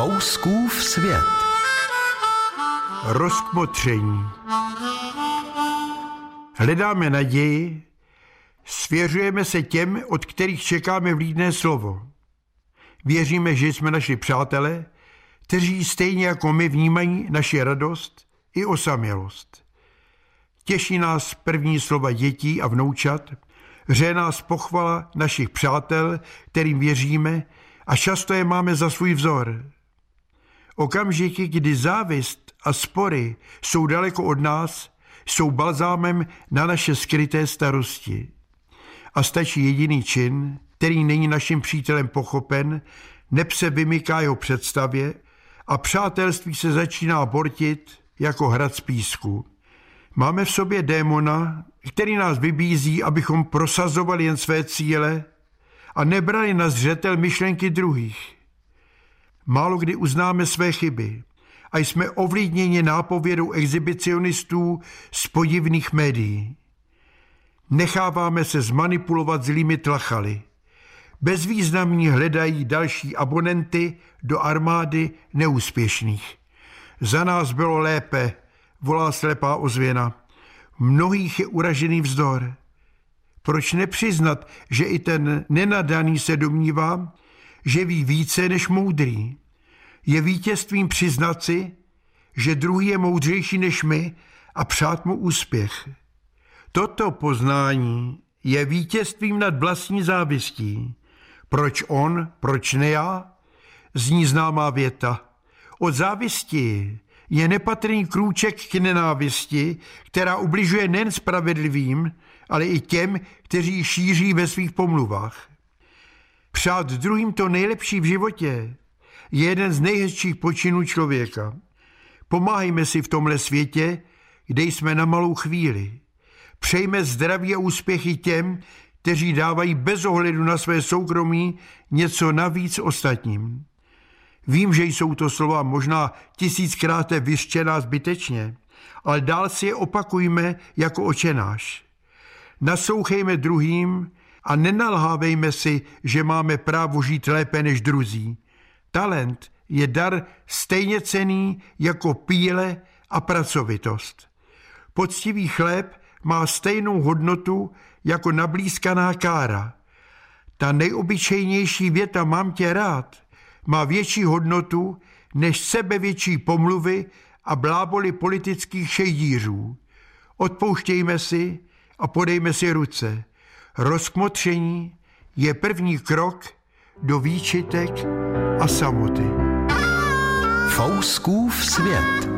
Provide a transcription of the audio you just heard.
Fouskův svět. Rozkmotření. Hledáme naději, svěřujeme se těm, od kterých čekáme vlídné slovo. Věříme, že jsme naši přátelé, kteří stejně jako my vnímají naši radost i osamělost. Těší nás první slova dětí a vnoučat, hře nás pochvala našich přátel, kterým věříme a často je máme za svůj vzor. Okamžiky, kdy závist a spory jsou daleko od nás, jsou balzámem na naše skryté starosti. A stačí jediný čin, který není naším přítelem pochopen, neb vymyká jeho představě a přátelství se začíná bortit jako hrad z písku. Máme v sobě démona, který nás vybízí, abychom prosazovali jen své cíle a nebrali na zřetel myšlenky druhých. Málo kdy uznáme své chyby a jsme ovlídněni nápovědou exhibicionistů z podivných médií. Necháváme se zmanipulovat zlými tlachaly. Bezvýznamní hledají další abonenty do armády neúspěšných. Za nás bylo lépe, volá slepá ozvěna. Mnohých je uražený vzdor. Proč nepřiznat, že i ten nenadaný se domnívá, že ví více než moudrý? Je vítězstvím přiznat si, že druhý je moudřejší než my a přát mu úspěch. Toto poznání je vítězstvím nad vlastní závistí. Proč on, proč ne já? Zní známá věta. Od závisti je nepatrný krůček k nenávisti, která ubližuje nejen spravedlivým, ale i těm, kteří šíří ve svých pomluvách. Přát druhým to nejlepší v životě je jeden z nejhezčích počinů člověka. Pomáhejme si v tomhle světě, kde jsme na malou chvíli. Přejme zdraví a úspěchy těm, kteří dávají bez ohledu na své soukromí něco navíc ostatním. Vím, že jsou to slova možná tisíckrát vyřčená zbytečně, ale dál si je opakujme jako očenáš. Naslouchejme druhým a nenalhávejme si, že máme právo žít lépe než druzí. Talent je dar stejně cený jako píle a pracovitost. Poctivý chléb má stejnou hodnotu jako nablízkaná kára. Ta nejobyčejnější věta mám tě rád má větší hodnotu než sebevětší pomluvy a bláboli politických šejdířů. Odpouštějme si a podejme si ruce. Rozkmotření je první krok do výčitek a samoty. Fouskův svět.